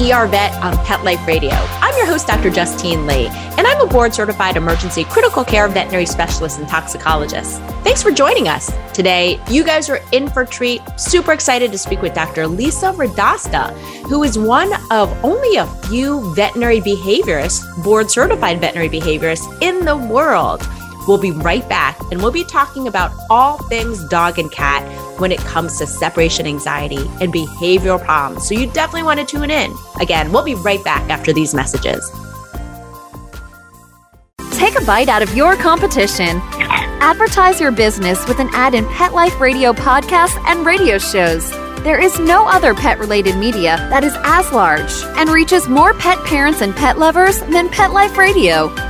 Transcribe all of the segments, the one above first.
ER Vet on Pet Life Radio. I'm your host, Dr. Justine Lee, and I'm a board certified emergency critical care veterinary specialist and toxicologist. Thanks for joining us. Today, you guys are in for a treat. Super excited to speak with Dr. Lisa Radosta, who is one of only a few veterinary behaviorists, board certified veterinary behaviorists in the world. We'll be right back and we'll be talking about all things dog and cat when it comes to separation anxiety and behavioral problems. So you definitely want to tune in. Again, we'll be right back after these messages. Take a bite out of your competition. Advertise your business with an ad in Pet Life Radio podcasts and radio shows. There is no other pet related media that is as large and reaches more pet parents and pet lovers than Pet Life Radio.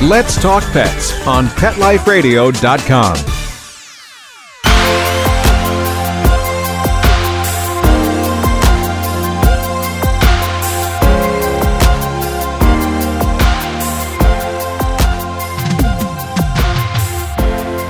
Let's Talk Pets on PetLifeRadio.com.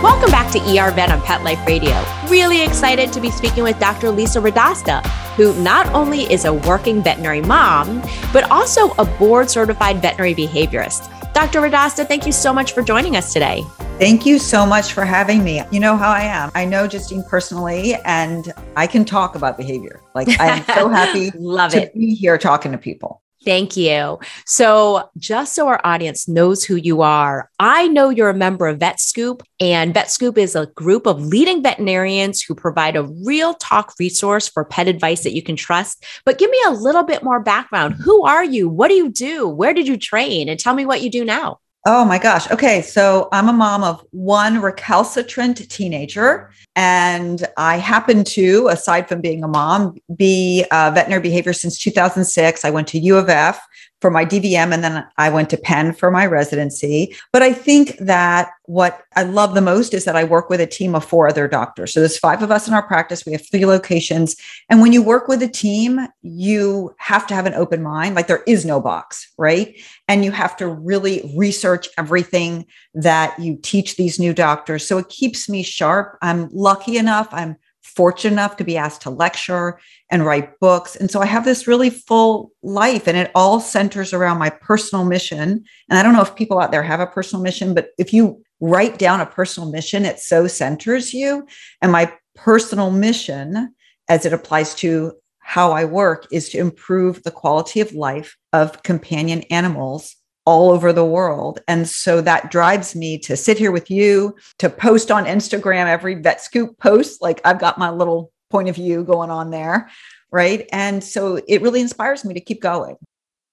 Welcome back to ER Vet on Pet Life Radio. Really excited to be speaking with Dr. Lisa Radosta, who not only is a working veterinary mom, but also a board certified veterinary behaviorist. Dr. Radosta, thank you so much for joining us today. Thank you so much for having me. You know how I am. I know Justine personally, and I can talk about behavior. Like I'm so happy Love to it. be here talking to people. Thank you. So, just so our audience knows who you are, I know you're a member of Vet Scoop, and Vet Scoop is a group of leading veterinarians who provide a real talk resource for pet advice that you can trust. But give me a little bit more background. Who are you? What do you do? Where did you train? And tell me what you do now. Oh my gosh. Okay. So I'm a mom of one recalcitrant teenager. And I happen to, aside from being a mom, be a veterinary behavior since 2006. I went to U of F for my DVM and then I went to Penn for my residency. But I think that what I love the most is that I work with a team of four other doctors. So there's five of us in our practice. We have three locations. And when you work with a team, you have to have an open mind. Like there is no box, right? And you have to really research everything that you teach these new doctors. So it keeps me sharp. I'm lucky enough. I'm fortunate enough to be asked to lecture and write books. And so I have this really full life, and it all centers around my personal mission. And I don't know if people out there have a personal mission, but if you write down a personal mission, it so centers you. And my personal mission, as it applies to how I work, is to improve the quality of life of companion animals all over the world. And so that drives me to sit here with you, to post on Instagram every vet scoop post. Like I've got my little point of view going on there. Right. And so it really inspires me to keep going.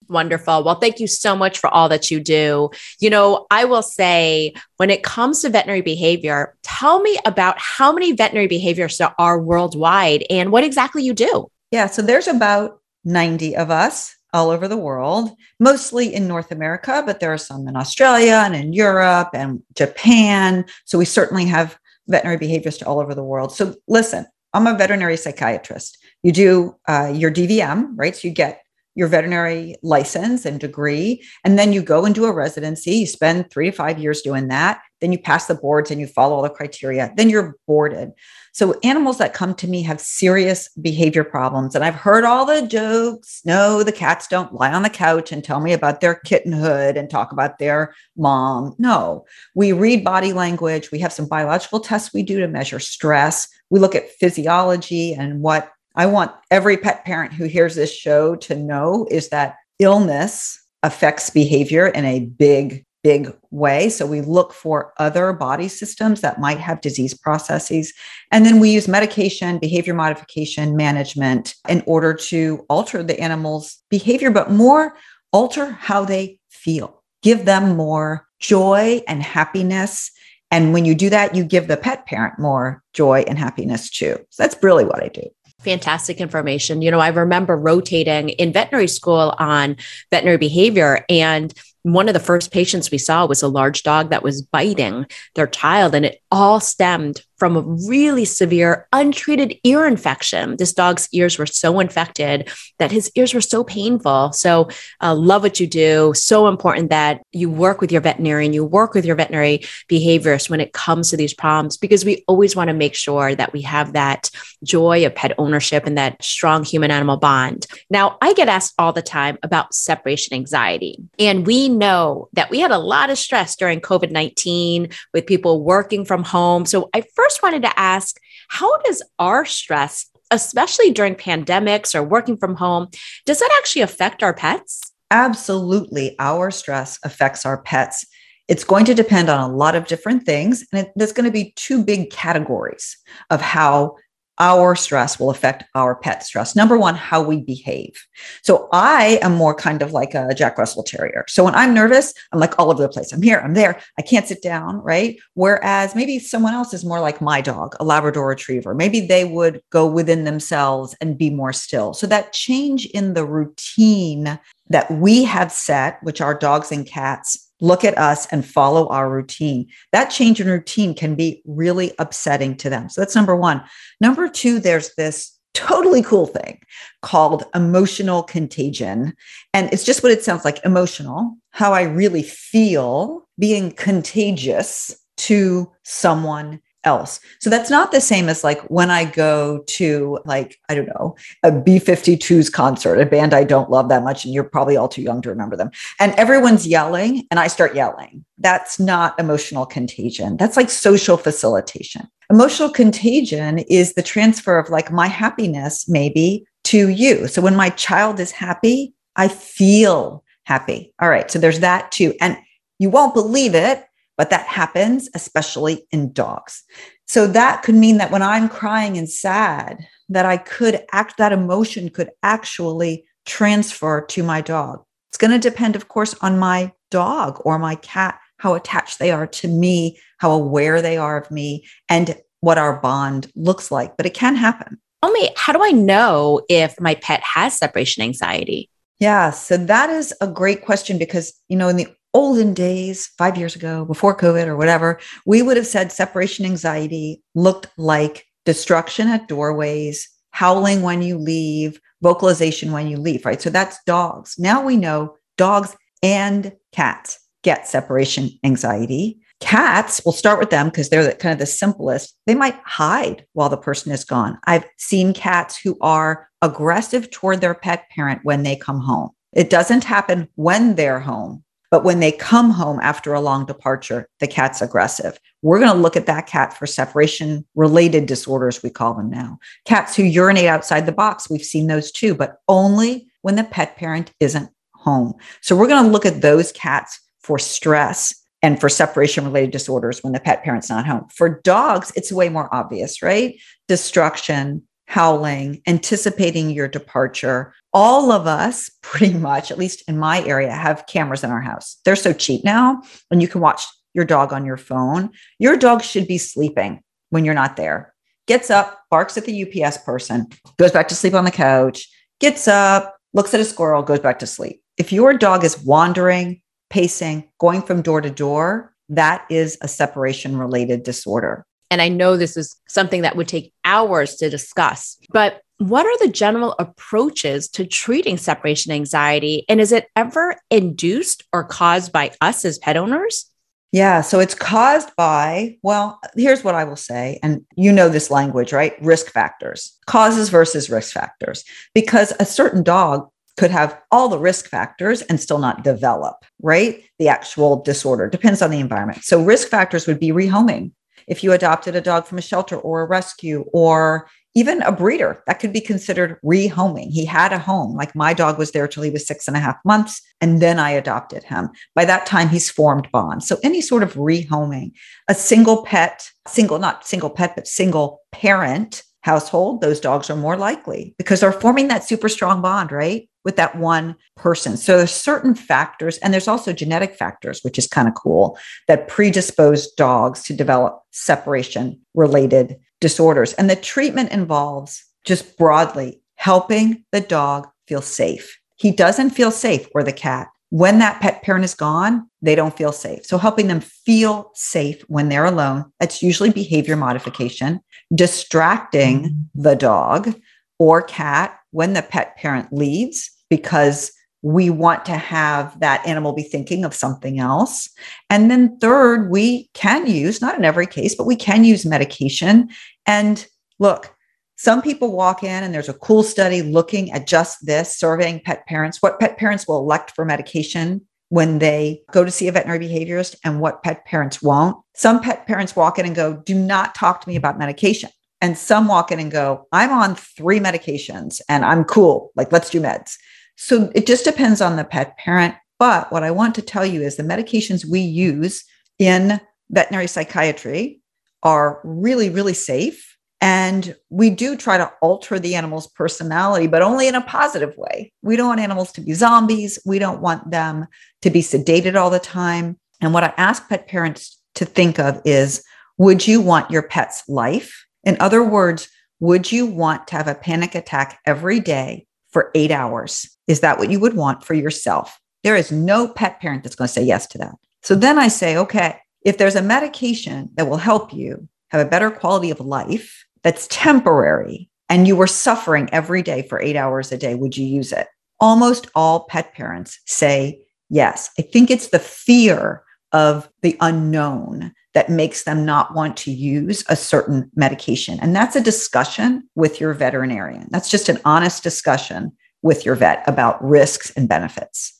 Wonderful. Well, thank you so much for all that you do. You know, I will say when it comes to veterinary behavior, tell me about how many veterinary behaviors there are worldwide and what exactly you do. Yeah. So there's about 90 of us all over the world, mostly in North America, but there are some in Australia and in Europe and Japan. So we certainly have veterinary behaviorists all over the world. So listen, I'm a veterinary psychiatrist. You do uh, your DVM, right? So you get your veterinary license and degree, and then you go and do a residency. You spend three to five years doing that. Then you pass the boards and you follow all the criteria. Then you're boarded. So animals that come to me have serious behavior problems. And I've heard all the jokes. No, the cats don't lie on the couch and tell me about their kittenhood and talk about their mom. No, we read body language. We have some biological tests we do to measure stress. We look at physiology and what I want every pet parent who hears this show to know is that illness affects behavior in a big, big way. So we look for other body systems that might have disease processes. And then we use medication, behavior modification, management in order to alter the animal's behavior, but more alter how they feel, give them more joy and happiness. And when you do that, you give the pet parent more joy and happiness too. So that's really what I do fantastic information. You know, I remember rotating in veterinary school on veterinary behavior and one of the first patients we saw was a large dog that was biting their child, and it all stemmed from a really severe untreated ear infection. This dog's ears were so infected that his ears were so painful. So, uh, love what you do. So important that you work with your veterinarian, you work with your veterinary behaviorist when it comes to these problems, because we always want to make sure that we have that joy of pet ownership and that strong human animal bond. Now, I get asked all the time about separation anxiety, and we know that we had a lot of stress during COVID 19 with people working from home. So, I first first wanted to ask how does our stress, especially during pandemics or working from home, does that actually affect our pets? Absolutely. Our stress affects our pets. It's going to depend on a lot of different things. And it, there's going to be two big categories of how our stress will affect our pet stress. Number one, how we behave. So I am more kind of like a Jack Russell Terrier. So when I'm nervous, I'm like all over the place. I'm here, I'm there. I can't sit down, right? Whereas maybe someone else is more like my dog, a Labrador Retriever. Maybe they would go within themselves and be more still. So that change in the routine that we have set, which our dogs and cats, look at us and follow our routine. That change in routine can be really upsetting to them. So that's number one. Number two, there's this totally cool thing called emotional contagion. And it's just what it sounds like emotional, how I really feel being contagious to someone else. So that's not the same as like when I go to like, I don't know, a B52s concert, a band I don't love that much. And you're probably all too young to remember them. And everyone's yelling and I start yelling. That's not emotional contagion. That's like social facilitation. Emotional contagion is the transfer of like my happiness maybe to you. So when my child is happy, I feel happy. All right. So there's that too. And you won't believe it but that happens especially in dogs. So that could mean that when I'm crying and sad, that I could act, that emotion could actually transfer to my dog. It's going to depend, of course, on my dog or my cat, how attached they are to me, how aware they are of me, and what our bond looks like. But it can happen. Tell me, how do I know if my pet has separation anxiety? Yeah, so that is a great question because, you know, in the olden days, five years ago, before COVID or whatever, we would have said separation anxiety looked like destruction at doorways, howling when you leave, vocalization when you leave, right? So that's dogs. Now we know dogs and cats get separation anxiety. Cats, we'll start with them because they're the, kind of the simplest. They might hide while the person is gone. I've seen cats who are aggressive toward their pet parent when they come home. It doesn't happen when they're home, but when they come home after a long departure, the cat's aggressive. We're going to look at that cat for separation related disorders, we call them now. Cats who urinate outside the box, we've seen those too, but only when the pet parent isn't home. So we're going to look at those cats for stress and for separation related disorders when the pet parent's not home. For dogs, it's way more obvious, right? Destruction, howling, anticipating your departure. All of us, pretty much, at least in my area, have cameras in our house. They're so cheap now, and you can watch your dog on your phone. Your dog should be sleeping when you're not there. Gets up, barks at the UPS person, goes back to sleep on the couch, gets up, looks at a squirrel, goes back to sleep. If your dog is wandering, pacing, going from door to door, that is a separation related disorder. And I know this is something that would take hours to discuss, but what are the general approaches to treating separation anxiety? And is it ever induced or caused by us as pet owners? Yeah, so it's caused by, well, here's what I will say. And you know this language, right? Risk factors, causes versus risk factors. Because a certain dog could have all the risk factors and still not develop, right? The actual disorder depends on the environment. So, risk factors would be rehoming, if you adopted a dog from a shelter or a rescue or even a breeder that could be considered rehoming. He had a home, like my dog was there till he was six and a half months, and then I adopted him. By that time, he's formed bonds. So any sort of rehoming, a single pet, single, not single pet, but single parent household, those dogs are more likely because they're forming that super strong bond, right? With that one person. So there's certain factors, and there's also genetic factors, which is kind of cool, that predispose dogs to develop separation related disorders. And the treatment involves just broadly helping the dog feel safe. He doesn't feel safe or the cat. When that pet parent is gone, they don't feel safe. So, helping them feel safe when they're alone, that's usually behavior modification, distracting mm-hmm. the dog or cat when the pet parent leaves because we want to have that animal be thinking of something else. And then, third, we can use, not in every case, but we can use medication. And look, some people walk in and there's a cool study looking at just this, surveying pet parents, what pet parents will elect for medication when they go to see a veterinary behaviorist and what pet parents won't. Some pet parents walk in and go, Do not talk to me about medication. And some walk in and go, I'm on three medications and I'm cool. Like, let's do meds. So it just depends on the pet parent. But what I want to tell you is the medications we use in veterinary psychiatry are really, really safe. And we do try to alter the animal's personality, but only in a positive way. We don't want animals to be zombies. We don't want them to be sedated all the time. And what I ask pet parents to think of is would you want your pet's life? In other words, would you want to have a panic attack every day for eight hours? Is that what you would want for yourself? There is no pet parent that's going to say yes to that. So then I say, okay, if there's a medication that will help you have a better quality of life that's temporary and you were suffering every day for eight hours a day, would you use it? Almost all pet parents say yes. I think it's the fear of the unknown that makes them not want to use a certain medication. And that's a discussion with your veterinarian. That's just an honest discussion with your vet about risks and benefits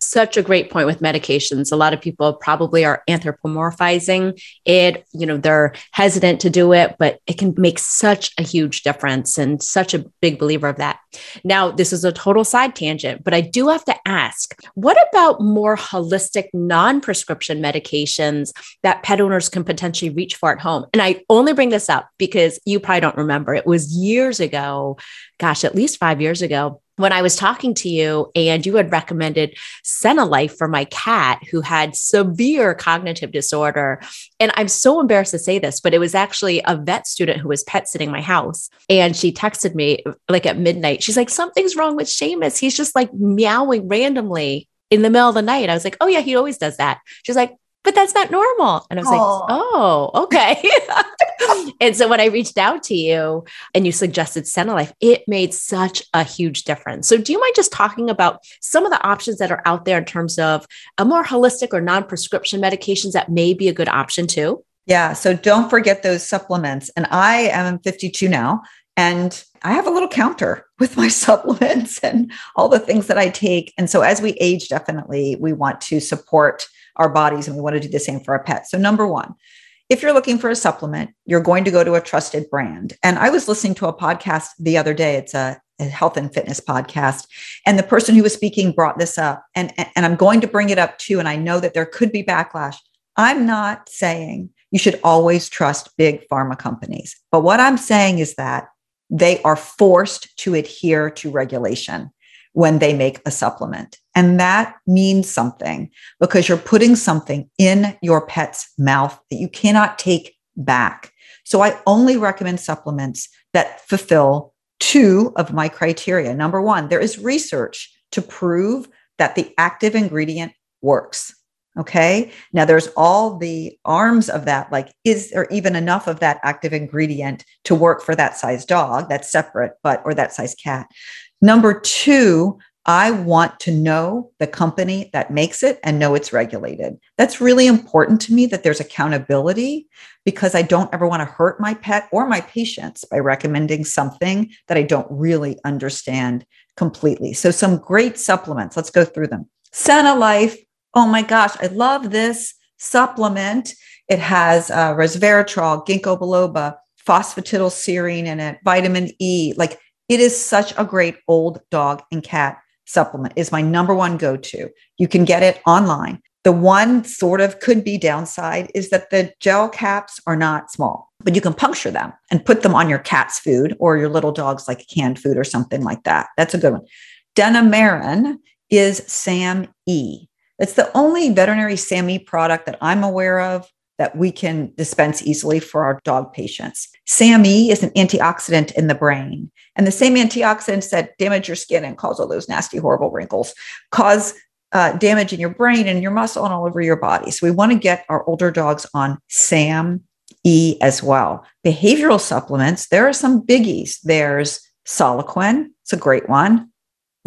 such a great point with medications. A lot of people probably are anthropomorphizing it. You know, they're hesitant to do it, but it can make such a huge difference and such a big believer of that. Now, this is a total side tangent, but I do have to ask what about more holistic, non prescription medications that pet owners can potentially reach for at home? And I only bring this up because you probably don't remember. It was years ago, gosh, at least five years ago when I was talking to you and you had recommended Senilife for my cat who had severe cognitive disorder. And I'm so embarrassed to say this, but it was actually a vet student who was pet sitting my house. And she texted me like at midnight. She's like, something's wrong with Seamus. He's just like meowing randomly in the middle of the night. I was like, oh, yeah, he always does that. She's like, but that's not normal. And I was like, oh, oh okay. and so when I reached out to you and you suggested Senilife, it made such a huge difference. So do you mind just talking about some of the options that are out there in terms of a more holistic or non-prescription medications that may be a good option too? Yeah. So don't forget those supplements. And I am 52 now. And I have a little counter with my supplements and all the things that I take. And so as we age, definitely we want to support our bodies and we want to do the same for our pets. So, number one, if you're looking for a supplement, you're going to go to a trusted brand. And I was listening to a podcast the other day. It's a, a health and fitness podcast. And the person who was speaking brought this up. And, and I'm going to bring it up too. And I know that there could be backlash. I'm not saying you should always trust big pharma companies. But what I'm saying is that they are forced to adhere to regulation when they make a supplement. And that means something because you're putting something in your pet's mouth that you cannot take back. So I only recommend supplements that fulfill two of my criteria. Number one, there is research to prove that the active ingredient works. Okay. Now there's all the arms of that. Like, is there even enough of that active ingredient to work for that size dog? That's separate, but, or that size cat. Number two, I want to know the company that makes it and know it's regulated. That's really important to me that there's accountability because I don't ever want to hurt my pet or my patients by recommending something that I don't really understand completely. So, some great supplements. Let's go through them. Santa Senilife. Oh my gosh, I love this supplement. It has uh, resveratrol, ginkgo biloba, phosphatidylserine in it, vitamin E. Like it is such a great old dog and cat supplement is my number one go-to. You can get it online. The one sort of could be downside is that the gel caps are not small, but you can puncture them and put them on your cat's food or your little dog's like canned food or something like that. That's a good one. Denamarin is SAM E. It's the only veterinary SAMe product that I'm aware of that we can dispense easily for our dog patients. SAMe is an antioxidant in the brain. And the same antioxidants that damage your skin and cause all those nasty, horrible wrinkles cause uh, damage in your brain and your muscle and all over your body. So we want to get our older dogs on SAM E as well. Behavioral supplements, there are some biggies. There's Solliquin, it's a great one.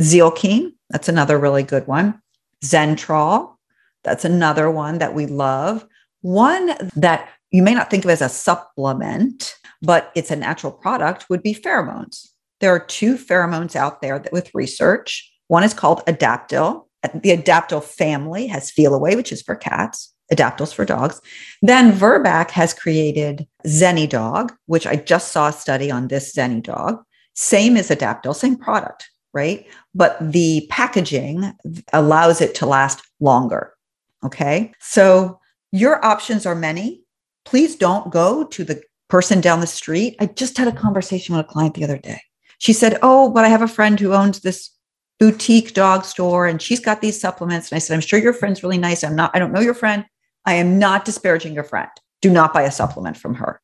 Zylkene, that's another really good one. Zentrol, that's another one that we love. One that you may not think of as a supplement, but it's a natural product would be pheromones. There are two pheromones out there that with research. One is called Adaptil. The Adaptil family has Feliway, which is for cats. Adaptil's for dogs. Then Virbac has created Zenny ZeniDog, which I just saw a study on this Zenny ZeniDog. Same as Adaptil, same product, right? But the packaging allows it to last longer. Okay. So your options are many. Please don't go to the person down the street. I just had a conversation with a client the other day. She said, Oh, but I have a friend who owns this boutique dog store and she's got these supplements. And I said, I'm sure your friend's really nice. I'm not, I don't know your friend. I am not disparaging your friend. Do not buy a supplement from her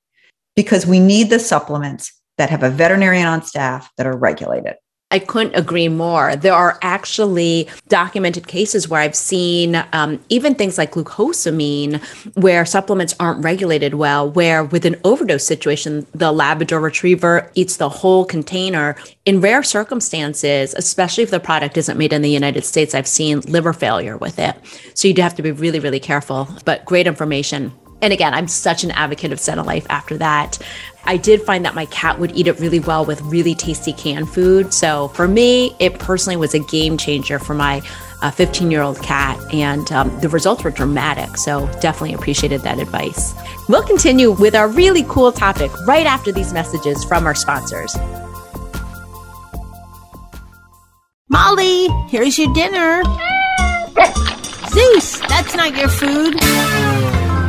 because we need the supplements that have a veterinarian on staff that are regulated. I couldn't agree more. There are actually documented cases where I've seen um, even things like glucosamine, where supplements aren't regulated well, where with an overdose situation, the Labrador retriever eats the whole container. In rare circumstances, especially if the product isn't made in the United States, I've seen liver failure with it. So you do have to be really, really careful, but great information. And again, I'm such an advocate of Life after that. I did find that my cat would eat it really well with really tasty canned food. So for me, it personally was a game changer for my 15 uh, year old cat, and um, the results were dramatic. So definitely appreciated that advice. We'll continue with our really cool topic right after these messages from our sponsors. Molly, here's your dinner. Zeus, that's not your food.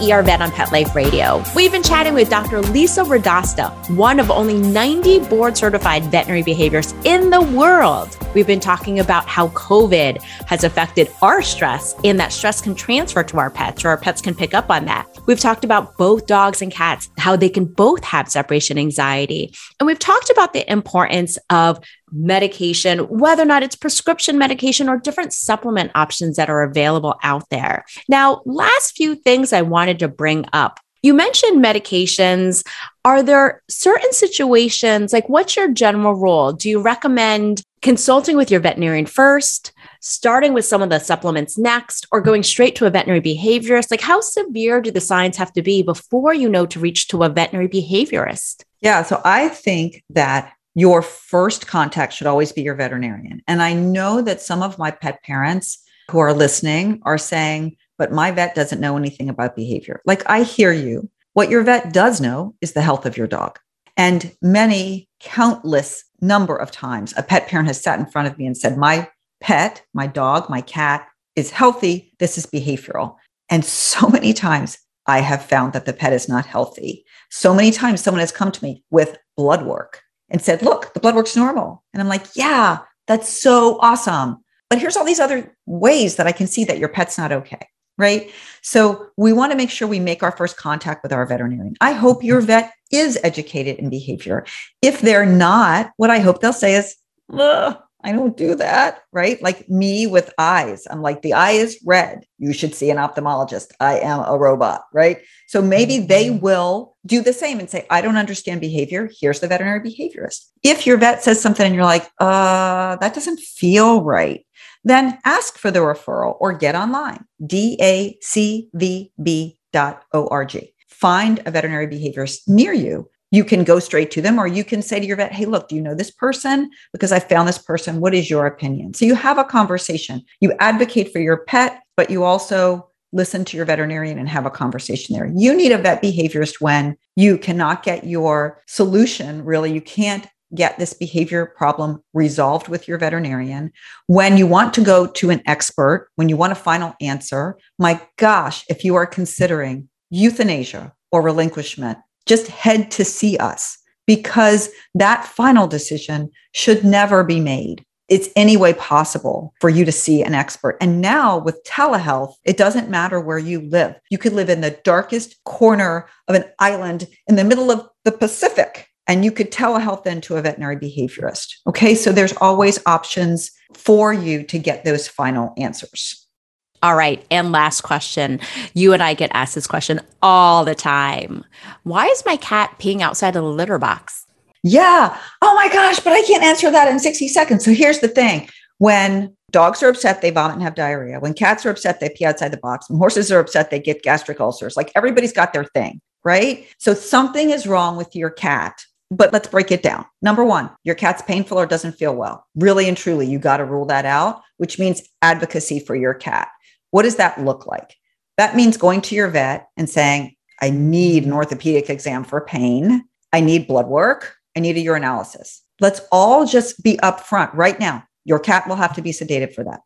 ER Vet on Pet Life Radio. We've been chatting with Dr. Lisa Radosta, one of only 90 board certified veterinary behaviors in the world. We've been talking about how COVID has affected our stress and that stress can transfer to our pets or our pets can pick up on that. We've talked about both dogs and cats, how they can both have separation anxiety. And we've talked about the importance of medication, whether or not it's prescription medication or different supplement options that are available out there. Now, last few things I wanted to bring up. You mentioned medications. Are there certain situations, like what's your general rule? Do you recommend consulting with your veterinarian first, starting with some of the supplements next, or going straight to a veterinary behaviorist? Like, how severe do the signs have to be before you know to reach to a veterinary behaviorist? Yeah. So I think that your first contact should always be your veterinarian. And I know that some of my pet parents who are listening are saying, but my vet doesn't know anything about behavior. Like I hear you. What your vet does know is the health of your dog. And many, countless number of times, a pet parent has sat in front of me and said, My pet, my dog, my cat is healthy. This is behavioral. And so many times I have found that the pet is not healthy. So many times someone has come to me with blood work and said, Look, the blood work's normal. And I'm like, Yeah, that's so awesome. But here's all these other ways that I can see that your pet's not okay. Right. So we want to make sure we make our first contact with our veterinarian. I hope your vet is educated in behavior. If they're not, what I hope they'll say is, I don't do that, right? Like me with eyes. I'm like, the eye is red. You should see an ophthalmologist. I am a robot, right? So maybe they mm-hmm. will do the same and say, I don't understand behavior. Here's the veterinary behaviorist. If your vet says something and you're like, uh, that doesn't feel right, then ask for the referral or get online, dacvb.org. Find a veterinary behaviorist near you. You can go straight to them or you can say to your vet hey look do you know this person? Because i found this person. What is your opinion? So you have a conversation. You advocate for your pet but you also listen to your veterinarian and have a conversation there. You need a vet behaviorist when you cannot get your solution really. You can't get this behavior problem resolved with your veterinarian when you want to go to an expert when you want a final answer my gosh if you are considering euthanasia or relinquishment just head to see us because that final decision should never be made. It's any way possible for you to see an expert. And now with telehealth, it doesn't matter where you live. You could live in the darkest corner of an island in the middle of the Pacific and you could telehealth then to a veterinary behaviorist. Okay. So there's always options for you to get those final answers. All right. And last question. You and I get asked this question all the time. Why is my cat peeing outside of the litter box? Yeah. Oh my gosh, but I can't answer that in 60 seconds. So here's the thing when dogs are upset, they vomit and have diarrhea. When cats are upset, they pee outside the box. When horses are upset, they get gastric ulcers. Like everybody's got their thing, right? So something is wrong with your cat. But let's break it down. Number one, your cat's painful or doesn't feel well. Really and truly, you got to rule that out, which means advocacy for your cat. What does that look like? That means going to your vet and saying, I need an orthopedic exam for pain. I need blood work. I need a urinalysis. Let's all just be upfront right now. Your cat will have to be sedated for that.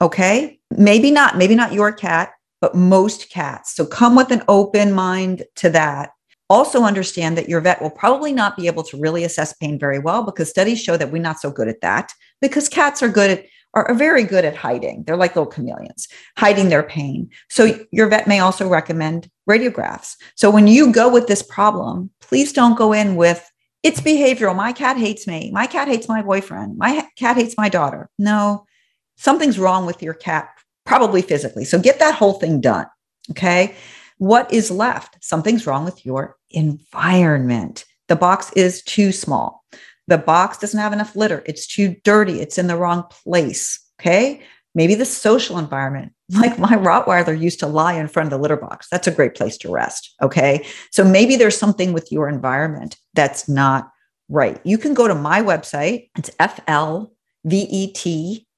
Okay. Maybe not, maybe not your cat, but most cats. So come with an open mind to that. Also, understand that your vet will probably not be able to really assess pain very well because studies show that we're not so good at that because cats are good at are, very good at hiding. They're like little chameleons, hiding their pain. So your vet may also recommend radiographs. So when you go with this problem, please don't go in with it's behavioral. My cat hates me. My cat hates my boyfriend. My cat hates my daughter. No, something's wrong with your cat, probably physically. So get that whole thing done. Okay. What is left? Something's wrong with your environment. The box is too small. The box doesn't have enough litter. It's too dirty. It's in the wrong place. Okay. Maybe the social environment, like my Rottweiler used to lie in front of the litter box. That's a great place to rest. Okay. So maybe there's something with your environment that's not right. You can go to my website. It's FLVET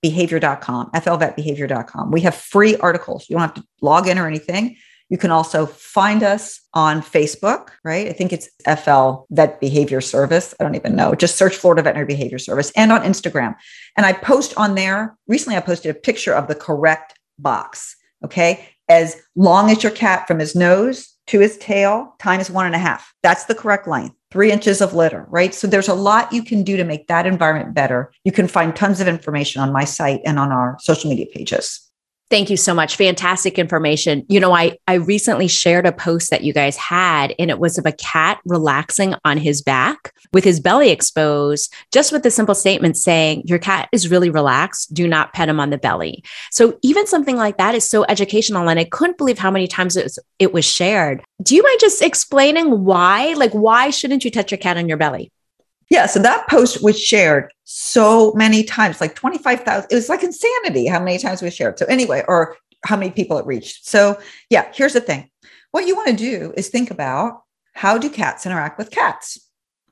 behavior.com, flvetbehavior.com. We have free articles. You don't have to log in or anything. You can also find us on Facebook, right? I think it's FL Vet Behavior Service. I don't even know. Just search Florida Veterinary Behavior Service and on Instagram. And I post on there. Recently, I posted a picture of the correct box. Okay. As long as your cat from his nose to his tail times one and a half. That's the correct length. Three inches of litter, right? So there's a lot you can do to make that environment better. You can find tons of information on my site and on our social media pages. Thank you so much. Fantastic information. You know, I I recently shared a post that you guys had and it was of a cat relaxing on his back with his belly exposed, just with the simple statement saying, "Your cat is really relaxed. Do not pet him on the belly." So even something like that is so educational and I couldn't believe how many times it was, it was shared. Do you mind just explaining why? Like why shouldn't you touch your cat on your belly? Yeah, so that post was shared so many times, like 25,000. It was like insanity how many times we shared. So, anyway, or how many people it reached. So, yeah, here's the thing what you want to do is think about how do cats interact with cats,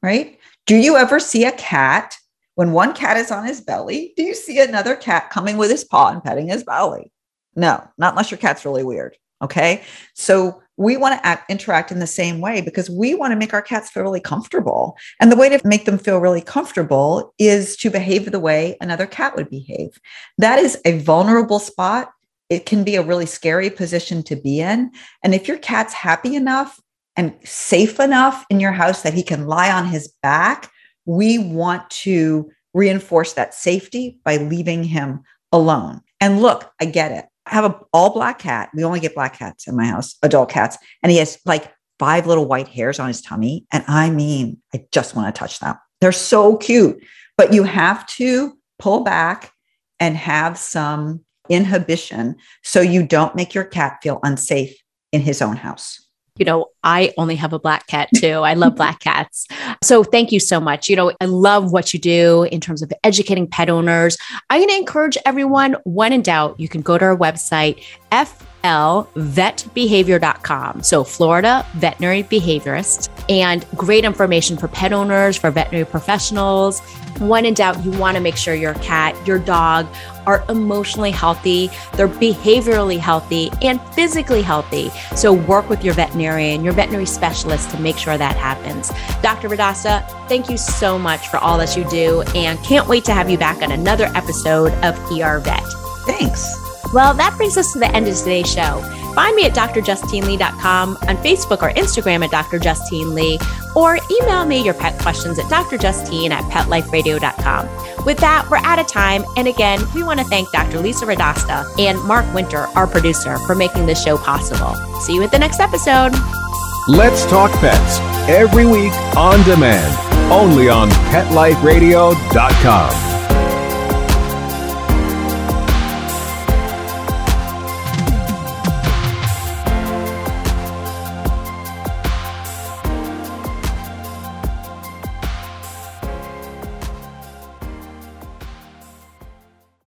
right? Do you ever see a cat when one cat is on his belly? Do you see another cat coming with his paw and petting his belly? No, not unless your cat's really weird. Okay. So, we want to act, interact in the same way because we want to make our cats feel really comfortable. And the way to make them feel really comfortable is to behave the way another cat would behave. That is a vulnerable spot. It can be a really scary position to be in. And if your cat's happy enough and safe enough in your house that he can lie on his back, we want to reinforce that safety by leaving him alone. And look, I get it. I have an all black cat. We only get black cats in my house, adult cats. And he has like five little white hairs on his tummy. And I mean, I just want to touch them. They're so cute. But you have to pull back and have some inhibition so you don't make your cat feel unsafe in his own house you know, I only have a black cat too. I love black cats. So thank you so much. You know, I love what you do in terms of educating pet owners. I'm going to encourage everyone, when in doubt, you can go to our website, flvetbehavior.com. So, Florida veterinary behaviorist, and great information for pet owners, for veterinary professionals. When in doubt, you want to make sure your cat, your dog are emotionally healthy, they're behaviorally healthy, and physically healthy. So, work with your veterinarian, your veterinary specialist to make sure that happens. Dr. Radosta, thank you so much for all that you do, and can't wait to have you back on another episode of ER Vet. Thanks. Well, that brings us to the end of today's show. Find me at drjustinelee.com, on Facebook or Instagram at drjustinelee, or email me your pet questions at drjustine at petliferadio.com. With that, we're out of time. And again, we want to thank Dr. Lisa Radosta and Mark Winter, our producer, for making this show possible. See you at the next episode. Let's Talk Pets, every week on demand, only on PetLifeRadio.com.